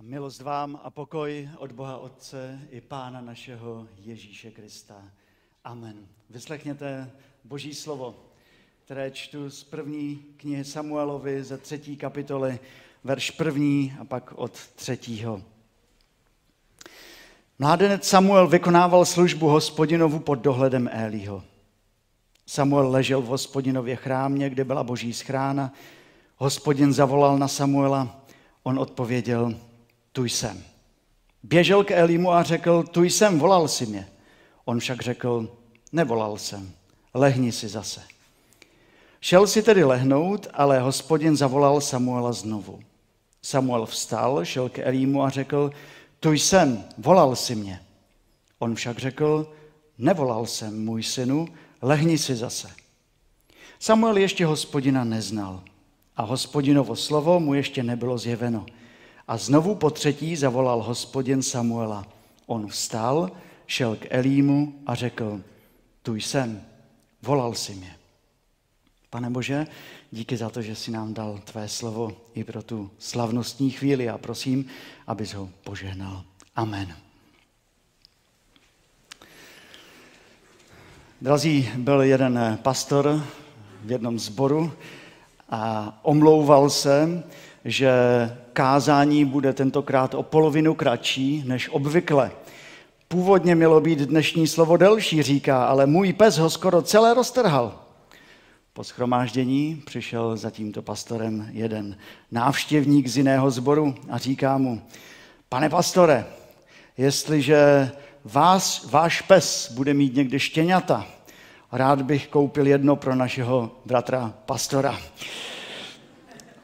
A milost vám a pokoj od Boha Otce i Pána našeho Ježíše Krista. Amen. Vyslechněte Boží slovo, které čtu z první knihy Samuelovi ze třetí kapitoly, verš první a pak od třetího. Mládenec Samuel vykonával službu hospodinovu pod dohledem Élího. Samuel ležel v hospodinově chrámě, kde byla boží schrána. Hospodin zavolal na Samuela, on odpověděl, tu jsem. Běžel k Elimu a řekl, tu jsem, volal si mě. On však řekl, nevolal jsem, lehni si zase. Šel si tedy lehnout, ale hospodin zavolal Samuela znovu. Samuel vstal, šel k Elímu a řekl, tu jsem, volal si mě. On však řekl, nevolal jsem, můj synu, lehni si zase. Samuel ještě hospodina neznal a hospodinovo slovo mu ještě nebylo zjeveno. A znovu po třetí zavolal hospodin Samuela. On vstal, šel k Elímu a řekl, tu jsem, volal si mě. Pane Bože, díky za to, že jsi nám dal tvé slovo i pro tu slavnostní chvíli a prosím, abys ho požehnal. Amen. Drazí, byl jeden pastor v jednom zboru a omlouval se, že kázání bude tentokrát o polovinu kratší než obvykle. Původně mělo být dnešní slovo delší, říká, ale můj pes ho skoro celé roztrhal. Po schromáždění přišel za tímto pastorem jeden návštěvník z jiného sboru a říká mu, pane pastore, jestliže vás, váš pes bude mít někdy štěňata, rád bych koupil jedno pro našeho bratra pastora.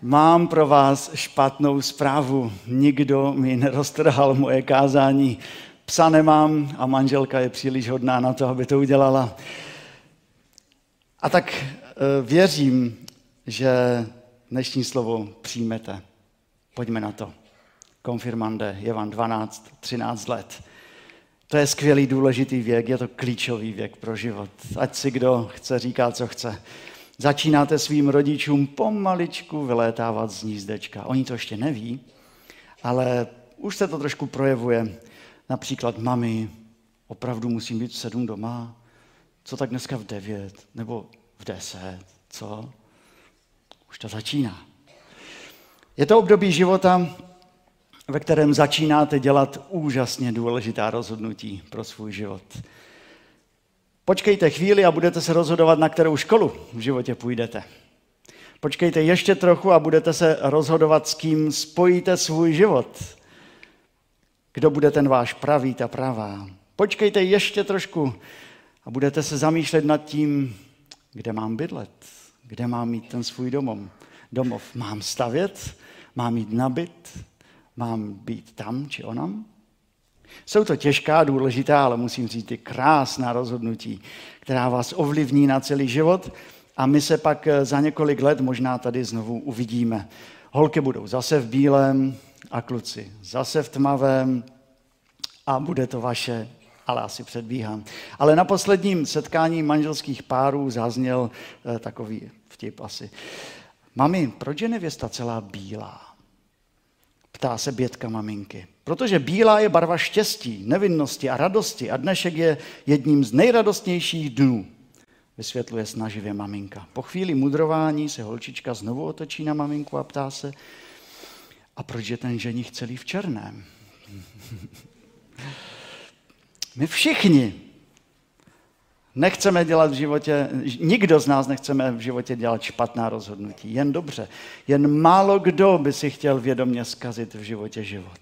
Mám pro vás špatnou zprávu. Nikdo mi neroztrhal moje kázání. Psa nemám a manželka je příliš hodná na to, aby to udělala. A tak e, věřím, že dnešní slovo přijmete. Pojďme na to. Konfirmande je vám 12, 13 let. To je skvělý, důležitý věk, je to klíčový věk pro život. Ať si kdo chce, říká, co chce. Začínáte svým rodičům pomaličku vylétávat z nízdečka. Oni to ještě neví, ale už se to trošku projevuje. Například, mami, opravdu musím být v sedm doma? Co tak dneska v devět? Nebo v deset? Co? Už to začíná. Je to období života, ve kterém začínáte dělat úžasně důležitá rozhodnutí pro svůj život. Počkejte chvíli a budete se rozhodovat, na kterou školu v životě půjdete. Počkejte ještě trochu a budete se rozhodovat, s kým spojíte svůj život. Kdo bude ten váš pravý, ta pravá. Počkejte ještě trošku a budete se zamýšlet nad tím, kde mám bydlet, kde mám mít ten svůj domov. domov. Mám stavět, mám mít nabyt, mám být tam či onam. Jsou to těžká, důležitá, ale musím říct i krásná rozhodnutí, která vás ovlivní na celý život a my se pak eh, za několik let možná tady znovu uvidíme. Holky budou zase v bílém a kluci zase v tmavém a bude to vaše, ale asi předbíhám. Ale na posledním setkání manželských párů zazněl eh, takový vtip asi. Mami, proč je nevěsta celá bílá? Ptá se bětka maminky. Protože bílá je barva štěstí, nevinnosti a radosti a dnešek je jedním z nejradostnějších dnů, vysvětluje snaživě maminka. Po chvíli mudrování se holčička znovu otočí na maminku a ptá se, a proč je ten ženich celý v černém? My všichni Nechceme dělat v životě, nikdo z nás nechceme v životě dělat špatná rozhodnutí, jen dobře. Jen málo kdo by si chtěl vědomě zkazit v životě život.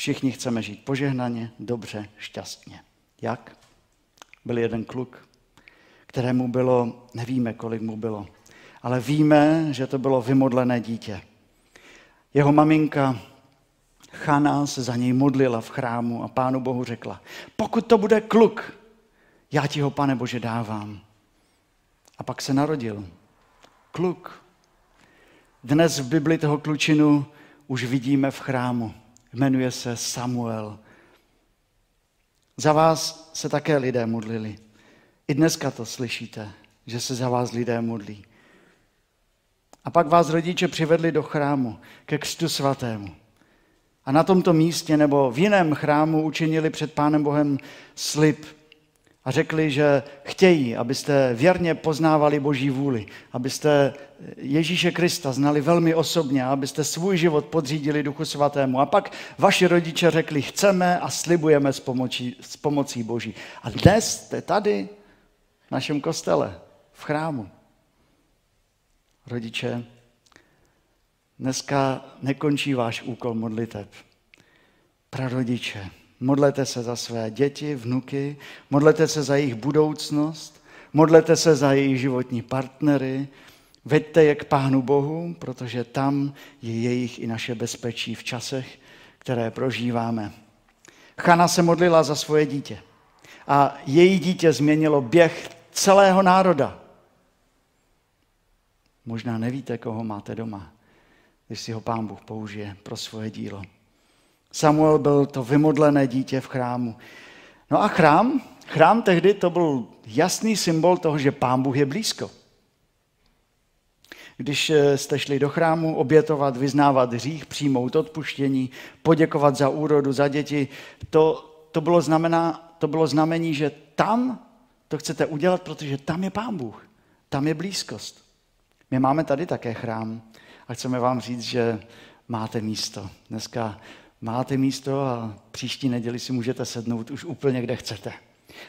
Všichni chceme žít požehnaně, dobře, šťastně. Jak? Byl jeden kluk, kterému bylo, nevíme, kolik mu bylo, ale víme, že to bylo vymodlené dítě. Jeho maminka Chana se za něj modlila v chrámu a pánu Bohu řekla, pokud to bude kluk, já ti ho, pane Bože, dávám. A pak se narodil kluk. Dnes v Bibli toho klučinu už vidíme v chrámu. Jmenuje se Samuel. Za vás se také lidé modlili. I dneska to slyšíte, že se za vás lidé modlí. A pak vás rodiče přivedli do chrámu ke křtu svatému. A na tomto místě nebo v jiném chrámu učinili před Pánem Bohem slib řekli, že chtějí, abyste věrně poznávali Boží vůli, abyste Ježíše Krista znali velmi osobně, abyste svůj život podřídili Duchu Svatému. A pak vaši rodiče řekli, chceme a slibujeme s pomocí, s pomocí Boží. A dnes jste tady v našem kostele, v chrámu. Rodiče, dneska nekončí váš úkol modliteb. Prarodiče, modlete se za své děti, vnuky, modlete se za jejich budoucnost, modlete se za jejich životní partnery, veďte je k Pánu Bohu, protože tam je jejich i naše bezpečí v časech, které prožíváme. Chana se modlila za svoje dítě a její dítě změnilo běh celého národa. Možná nevíte, koho máte doma, když si ho pán Bůh použije pro svoje dílo. Samuel byl to vymodlené dítě v chrámu. No a chrám, chrám tehdy to byl jasný symbol toho, že pán Bůh je blízko. Když eh, jste šli do chrámu obětovat, vyznávat hřích, přijmout odpuštění, poděkovat za úrodu, za děti, to, to, bylo, znamená, to bylo znamení, že tam to chcete udělat, protože tam je Pán Bůh, tam je blízkost. My máme tady také chrám a chceme vám říct, že máte místo. Dneska máte místo a příští neděli si můžete sednout už úplně kde chcete.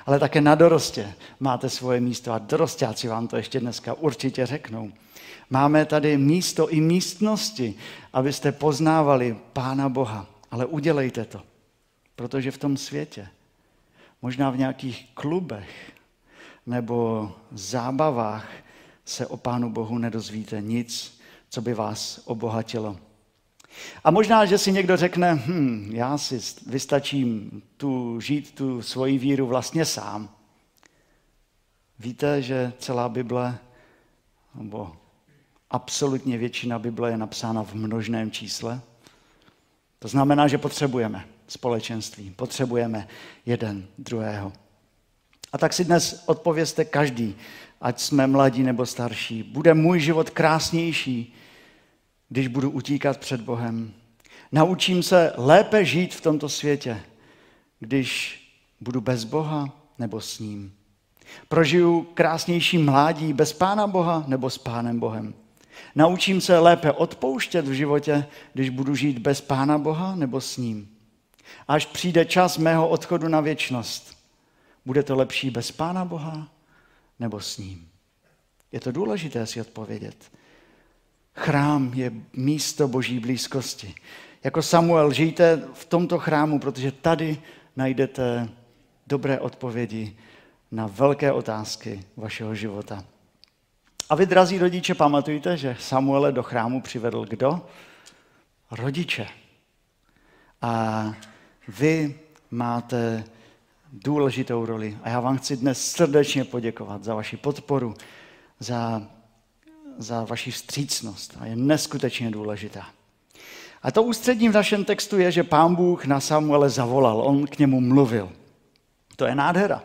Ale také na dorostě máte svoje místo a dorostáci vám to ještě dneska určitě řeknou. Máme tady místo i místnosti, abyste poznávali Pána Boha. Ale udělejte to, protože v tom světě, možná v nějakých klubech nebo zábavách se o Pánu Bohu nedozvíte nic, co by vás obohatilo. A možná, že si někdo řekne, hm, já si vystačím tu žít tu svoji víru vlastně sám. Víte, že celá Bible, nebo absolutně většina Bible je napsána v množném čísle? To znamená, že potřebujeme společenství, potřebujeme jeden druhého. A tak si dnes odpověste každý, ať jsme mladí nebo starší. Bude můj život krásnější, když budu utíkat před Bohem. Naučím se lépe žít v tomto světě, když budu bez Boha nebo s ním. Prožiju krásnější mládí bez Pána Boha nebo s Pánem Bohem. Naučím se lépe odpouštět v životě, když budu žít bez Pána Boha nebo s ním. Až přijde čas mého odchodu na věčnost, bude to lepší bez Pána Boha nebo s ním? Je to důležité si odpovědět. Chrám je místo boží blízkosti. Jako Samuel žijte v tomto chrámu, protože tady najdete dobré odpovědi na velké otázky vašeho života. A vy, drazí rodiče, pamatujte, že Samuele do chrámu přivedl kdo? Rodiče. A vy máte důležitou roli. A já vám chci dnes srdečně poděkovat za vaši podporu, za, za vaši vstřícnost. A je neskutečně důležitá. A to ústřední v našem textu je, že pán Bůh na Samuele zavolal, on k němu mluvil. To je nádhera.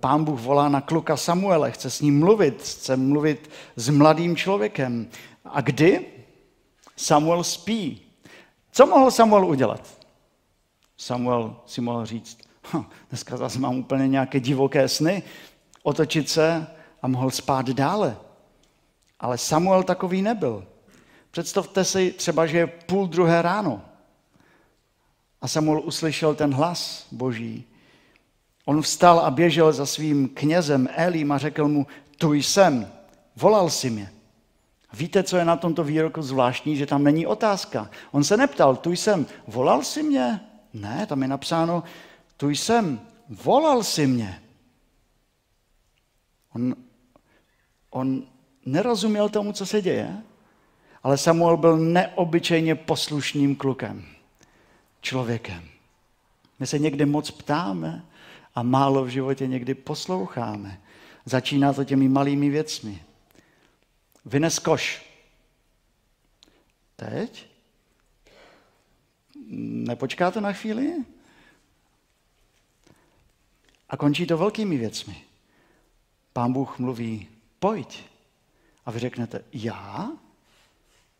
Pán Bůh volá na kluka Samuele, chce s ním mluvit, chce mluvit s mladým člověkem. A kdy? Samuel spí. Co mohl Samuel udělat? Samuel si mohl říct, dneska zase mám úplně nějaké divoké sny, otočit se a mohl spát dále. Ale Samuel takový nebyl. Představte si třeba, že je půl druhé ráno a Samuel uslyšel ten hlas boží. On vstal a běžel za svým knězem Elím a řekl mu, tu jsem, volal si mě. Víte, co je na tomto výroku zvláštní, že tam není otázka. On se neptal, tu jsem, volal si mě? Ne, tam je napsáno, tu jsem, volal si mě. On, on nerozuměl tomu, co se děje, ale Samuel byl neobyčejně poslušným klukem, člověkem. My se někdy moc ptáme a málo v životě někdy posloucháme. Začíná to těmi malými věcmi. Vynes koš. Teď? Nepočkáte na chvíli? A končí to velkými věcmi. Pán Bůh mluví, pojď. A vy řeknete, já?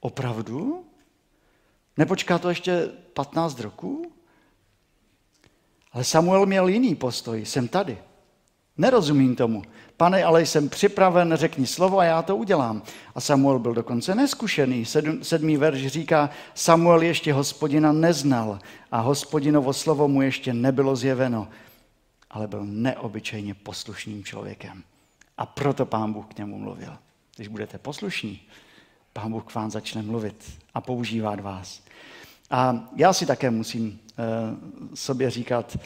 Opravdu? Nepočká to ještě 15 roků? Ale Samuel měl jiný postoj. Jsem tady. Nerozumím tomu. Pane, ale jsem připraven, řekni slovo a já to udělám. A Samuel byl dokonce neskušený. Sedm, sedmý verš říká, Samuel ještě hospodina neznal a hospodinovo slovo mu ještě nebylo zjeveno, ale byl neobyčejně poslušným člověkem. A proto pán Bůh k němu mluvil. Když budete poslušní, pán Bůh k vám začne mluvit a používat vás. A já si také musím uh, sobě říkat,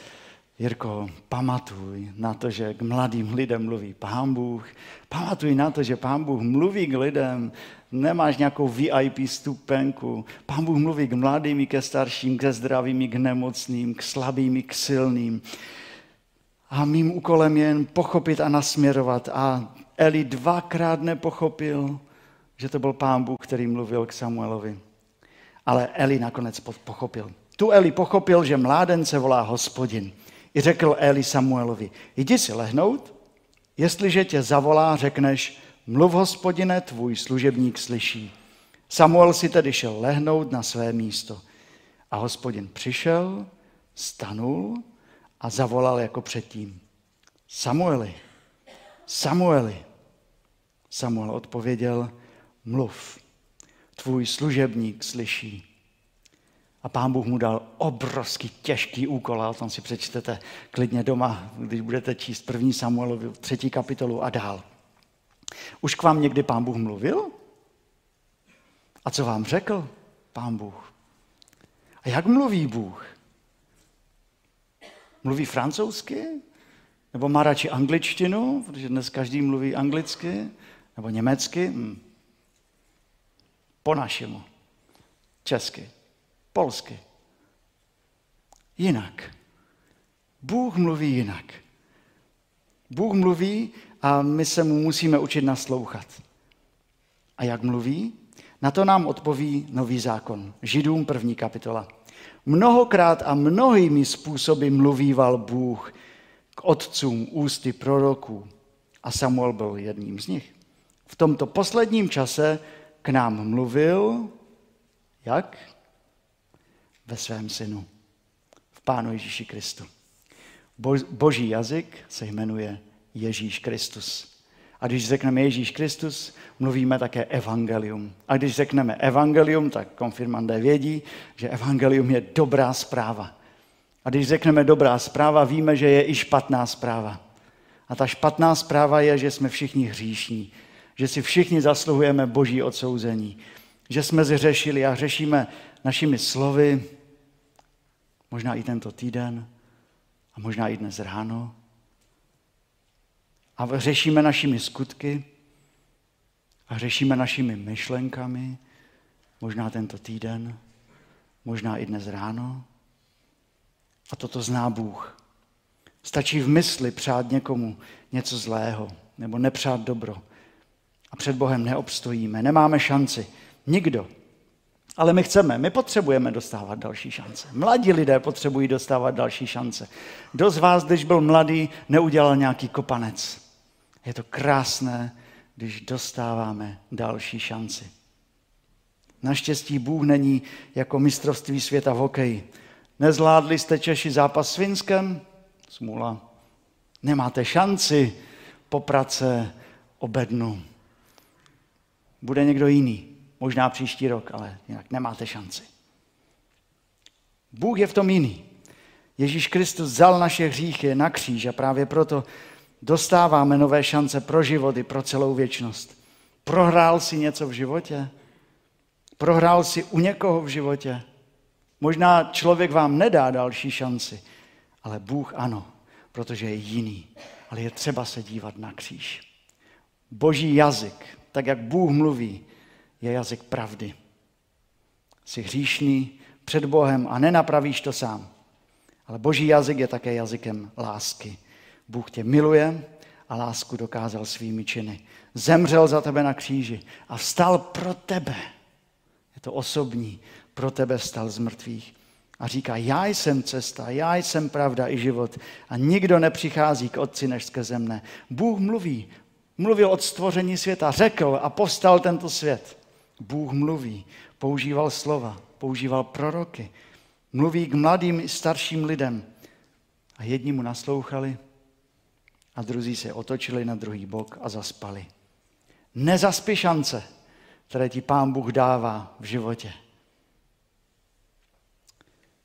Jirko, pamatuj na to, že k mladým lidem mluví Pán Bůh. Pamatuj na to, že Pán Bůh mluví k lidem. Nemáš nějakou VIP stupenku. Pán Bůh mluví k mladým, i ke starším, ke zdravým, k nemocným, k slabým, k silným. A mým úkolem je jen pochopit a nasměrovat. A Eli dvakrát nepochopil, že to byl Pán Bůh, který mluvil k Samuelovi. Ale Eli nakonec pochopil. Tu Eli pochopil, že mládence volá hospodin. I řekl Eli Samuelovi, jdi si lehnout, jestliže tě zavolá, řekneš, mluv hospodine, tvůj služebník slyší. Samuel si tedy šel lehnout na své místo. A hospodin přišel, stanul a zavolal jako předtím. Samueli, Samueli. Samuel odpověděl, mluv, tvůj služebník slyší. A pán Bůh mu dal obrovský těžký úkol, a o tom si přečtete klidně doma, když budete číst první Samuelovi, třetí kapitolu a dál. Už k vám někdy pán Bůh mluvil? A co vám řekl pán Bůh? A jak mluví Bůh? Mluví francouzsky? Nebo má radši angličtinu, protože dnes každý mluví anglicky? Nebo německy? Hm. Po našemu. Česky polsky. Jinak. Bůh mluví jinak. Bůh mluví a my se mu musíme učit naslouchat. A jak mluví? Na to nám odpoví nový zákon. Židům první kapitola. Mnohokrát a mnohými způsoby mluvíval Bůh k otcům ústy proroků. A Samuel byl jedním z nich. V tomto posledním čase k nám mluvil, jak? ve svém synu, v Pánu Ježíši Kristu. Boží jazyk se jmenuje Ježíš Kristus. A když řekneme Ježíš Kristus, mluvíme také evangelium. A když řekneme evangelium, tak konfirmandé vědí, že evangelium je dobrá zpráva. A když řekneme dobrá zpráva, víme, že je i špatná zpráva. A ta špatná zpráva je, že jsme všichni hříšní, že si všichni zasluhujeme boží odsouzení, že jsme zřešili a hřešíme našimi slovy, možná i tento týden a možná i dnes ráno. A řešíme našimi skutky a řešíme našimi myšlenkami, možná tento týden, možná i dnes ráno. A toto zná Bůh. Stačí v mysli přát někomu něco zlého nebo nepřát dobro. A před Bohem neobstojíme, nemáme šanci. Nikdo. Ale my chceme, my potřebujeme dostávat další šance. Mladí lidé potřebují dostávat další šance. Kdo z vás, když byl mladý, neudělal nějaký kopanec? Je to krásné, když dostáváme další šanci. Naštěstí Bůh není jako mistrovství světa v hokeji. Nezvládli jste Češi zápas s Finskem? Smůla. Nemáte šanci poprat se o bednu. Bude někdo jiný. Možná příští rok, ale jinak nemáte šanci. Bůh je v tom jiný. Ježíš Kristus vzal naše hříchy na kříž a právě proto dostáváme nové šance pro život i pro celou věčnost. Prohrál si něco v životě? Prohrál si u někoho v životě? Možná člověk vám nedá další šanci, ale Bůh ano, protože je jiný. Ale je třeba se dívat na kříž. Boží jazyk, tak jak Bůh mluví, je jazyk pravdy. Jsi hříšný před Bohem a nenapravíš to sám. Ale boží jazyk je také jazykem lásky. Bůh tě miluje a lásku dokázal svými činy. Zemřel za tebe na kříži a vstal pro tebe. Je to osobní. Pro tebe vstal z mrtvých. A říká, já jsem cesta, já jsem pravda i život. A nikdo nepřichází k Otci než skrze mne. Bůh mluví. Mluvil od stvoření světa, řekl a postal tento svět. Bůh mluví, používal slova, používal proroky. Mluví k mladým i starším lidem. A jedni mu naslouchali a druzí se otočili na druhý bok a zaspali. Nezaspí šance, které ti pán Bůh dává v životě.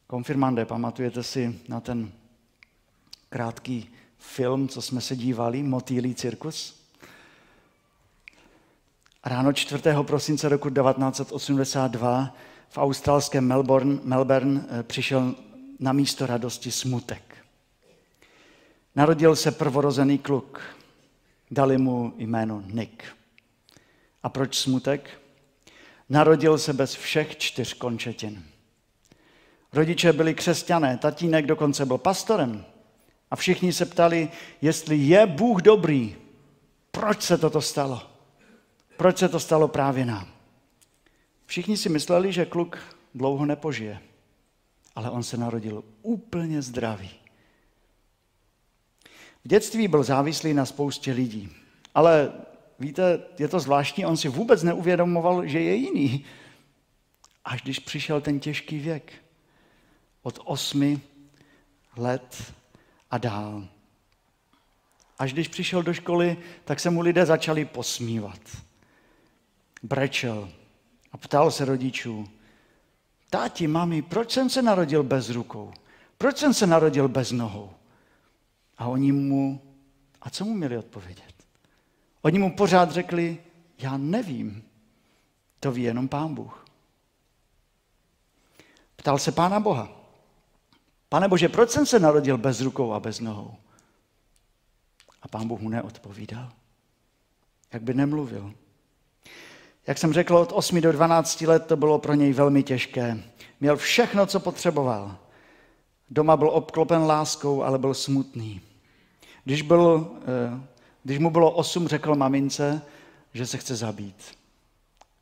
Konfirmande, pamatujete si na ten krátký film, co jsme se dívali, Motýlý cirkus? Ráno 4. prosince roku 1982 v australském Melbourne, Melbourne eh, přišel na místo radosti smutek. Narodil se prvorozený kluk. Dali mu jméno Nick. A proč smutek? Narodil se bez všech čtyř končetin. Rodiče byli křesťané, tatínek dokonce byl pastorem. A všichni se ptali, jestli je Bůh dobrý, proč se toto stalo? Proč se to stalo právě nám? Všichni si mysleli, že kluk dlouho nepožije, ale on se narodil úplně zdravý. V dětství byl závislý na spoustě lidí, ale víte, je to zvláštní, on si vůbec neuvědomoval, že je jiný. Až když přišel ten těžký věk, od osmi let a dál. Až když přišel do školy, tak se mu lidé začali posmívat. Brečel a ptal se rodičů, táti, mami, proč jsem se narodil bez rukou? Proč jsem se narodil bez nohou? A oni mu, a co mu měli odpovědět? Oni mu pořád řekli, já nevím, to ví jenom pán Bůh. Ptal se pána Boha, pane Bože, proč jsem se narodil bez rukou a bez nohou? A pán Bůh mu neodpovídal. Jak by nemluvil. Jak jsem řekl, od 8 do 12 let to bylo pro něj velmi těžké. Měl všechno, co potřeboval. Doma byl obklopen láskou, ale byl smutný. Když, byl, eh, když mu bylo 8, řekl mamince, že se chce zabít.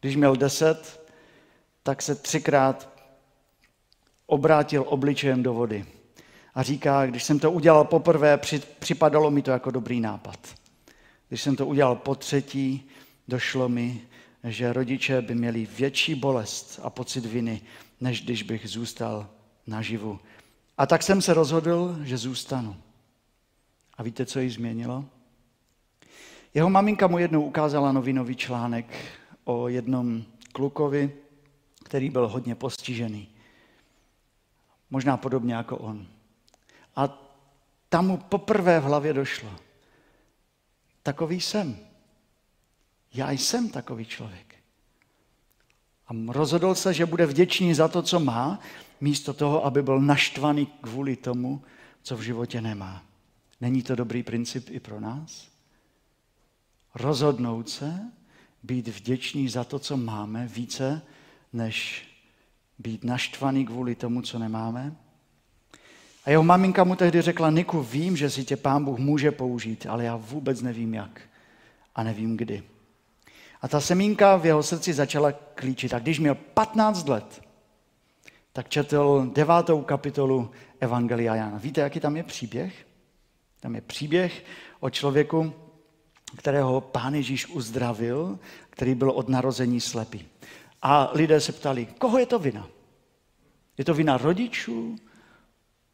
Když měl 10, tak se třikrát obrátil obličejem do vody. A říká, když jsem to udělal poprvé, připadalo mi to jako dobrý nápad. Když jsem to udělal po třetí, došlo mi, že rodiče by měli větší bolest a pocit viny, než když bych zůstal naživu. A tak jsem se rozhodl, že zůstanu. A víte, co jí změnilo? Jeho maminka mu jednou ukázala novinový článek o jednom klukovi, který byl hodně postižený. Možná podobně jako on. A tam mu poprvé v hlavě došlo. Takový jsem. Já jsem takový člověk. A rozhodl se, že bude vděčný za to, co má, místo toho, aby byl naštvaný kvůli tomu, co v životě nemá. Není to dobrý princip i pro nás? Rozhodnout se, být vděčný za to, co máme, více, než být naštvaný kvůli tomu, co nemáme? A jeho maminka mu tehdy řekla, Niku, vím, že si tě pán Bůh může použít, ale já vůbec nevím jak a nevím kdy. A ta semínka v jeho srdci začala klíčit. A když měl 15 let, tak četl devátou kapitolu Evangelia Jana. Víte, jaký tam je příběh? Tam je příběh o člověku, kterého pán Ježíš uzdravil, který byl od narození slepý. A lidé se ptali, koho je to vina? Je to vina rodičů?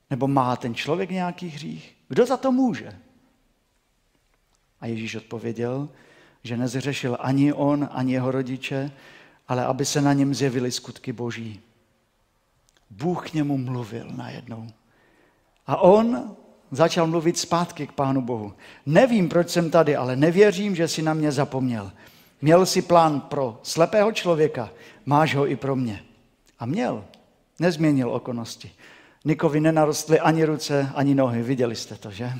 Nebo má ten člověk nějaký hřích? Kdo za to může? A Ježíš odpověděl, že nezřešil ani on, ani jeho rodiče, ale aby se na něm zjevily skutky boží. Bůh k němu mluvil najednou. A on začal mluvit zpátky k Pánu Bohu. Nevím, proč jsem tady, ale nevěřím, že si na mě zapomněl. Měl si plán pro slepého člověka, máš ho i pro mě. A měl. Nezměnil okolnosti. Nikovi nenarostly ani ruce, ani nohy. Viděli jste to, že?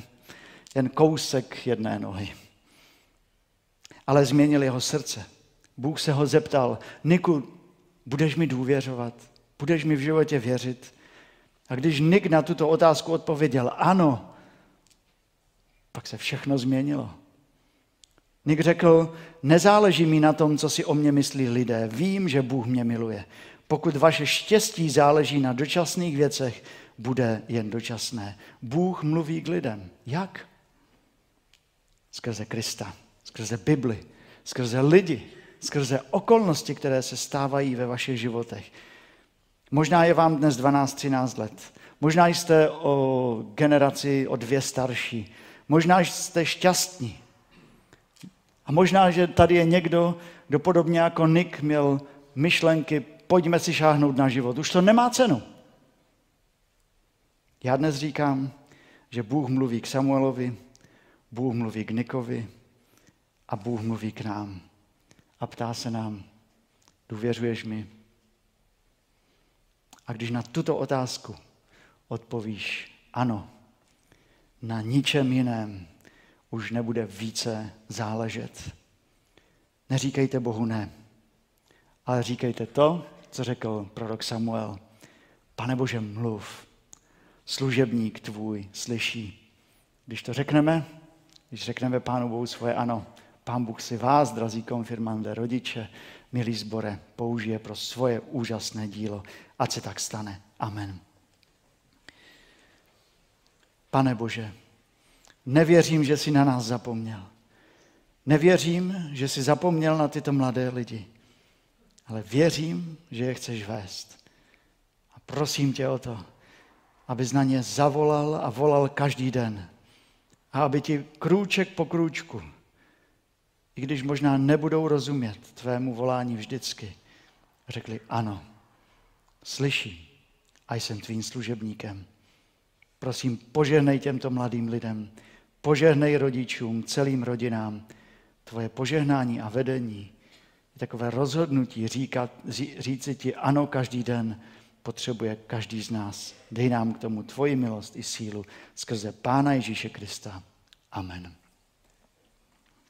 Jen kousek jedné nohy ale změnil jeho srdce. Bůh se ho zeptal, Niku, budeš mi důvěřovat? Budeš mi v životě věřit? A když Nik na tuto otázku odpověděl ano, pak se všechno změnilo. Nik řekl, nezáleží mi na tom, co si o mě myslí lidé. Vím, že Bůh mě miluje. Pokud vaše štěstí záleží na dočasných věcech, bude jen dočasné. Bůh mluví k lidem. Jak? Skrze Krista skrze Bibli, skrze lidi, skrze okolnosti, které se stávají ve vašich životech. Možná je vám dnes 12-13 let. Možná jste o generaci o dvě starší. Možná jste šťastní. A možná, že tady je někdo, kdo podobně jako Nick měl myšlenky, pojďme si šáhnout na život. Už to nemá cenu. Já dnes říkám, že Bůh mluví k Samuelovi, Bůh mluví k Nikovi a Bůh mluví k nám. A ptá se nám, důvěřuješ mi? A když na tuto otázku odpovíš ano, na ničem jiném už nebude více záležet. Neříkejte Bohu ne, ale říkejte to, co řekl prorok Samuel. Pane Bože, mluv, služebník tvůj slyší. Když to řekneme, když řekneme Pánu Bohu svoje ano, Pán Bůh si vás, drazí konfirmande, rodiče, milí zbore, použije pro svoje úžasné dílo. Ať se tak stane. Amen. Pane Bože, nevěřím, že jsi na nás zapomněl. Nevěřím, že jsi zapomněl na tyto mladé lidi, ale věřím, že je chceš vést. A prosím tě o to, abys na ně zavolal a volal každý den. A aby ti krůček po krůčku, i když možná nebudou rozumět tvému volání vždycky, řekli ano, slyší a jsem tvým služebníkem. Prosím, požehnej těmto mladým lidem, požehnej rodičům, celým rodinám. Tvoje požehnání a vedení je takové rozhodnutí říkat, říci ti ano každý den, potřebuje každý z nás. Dej nám k tomu tvoji milost i sílu skrze Pána Ježíše Krista. Amen.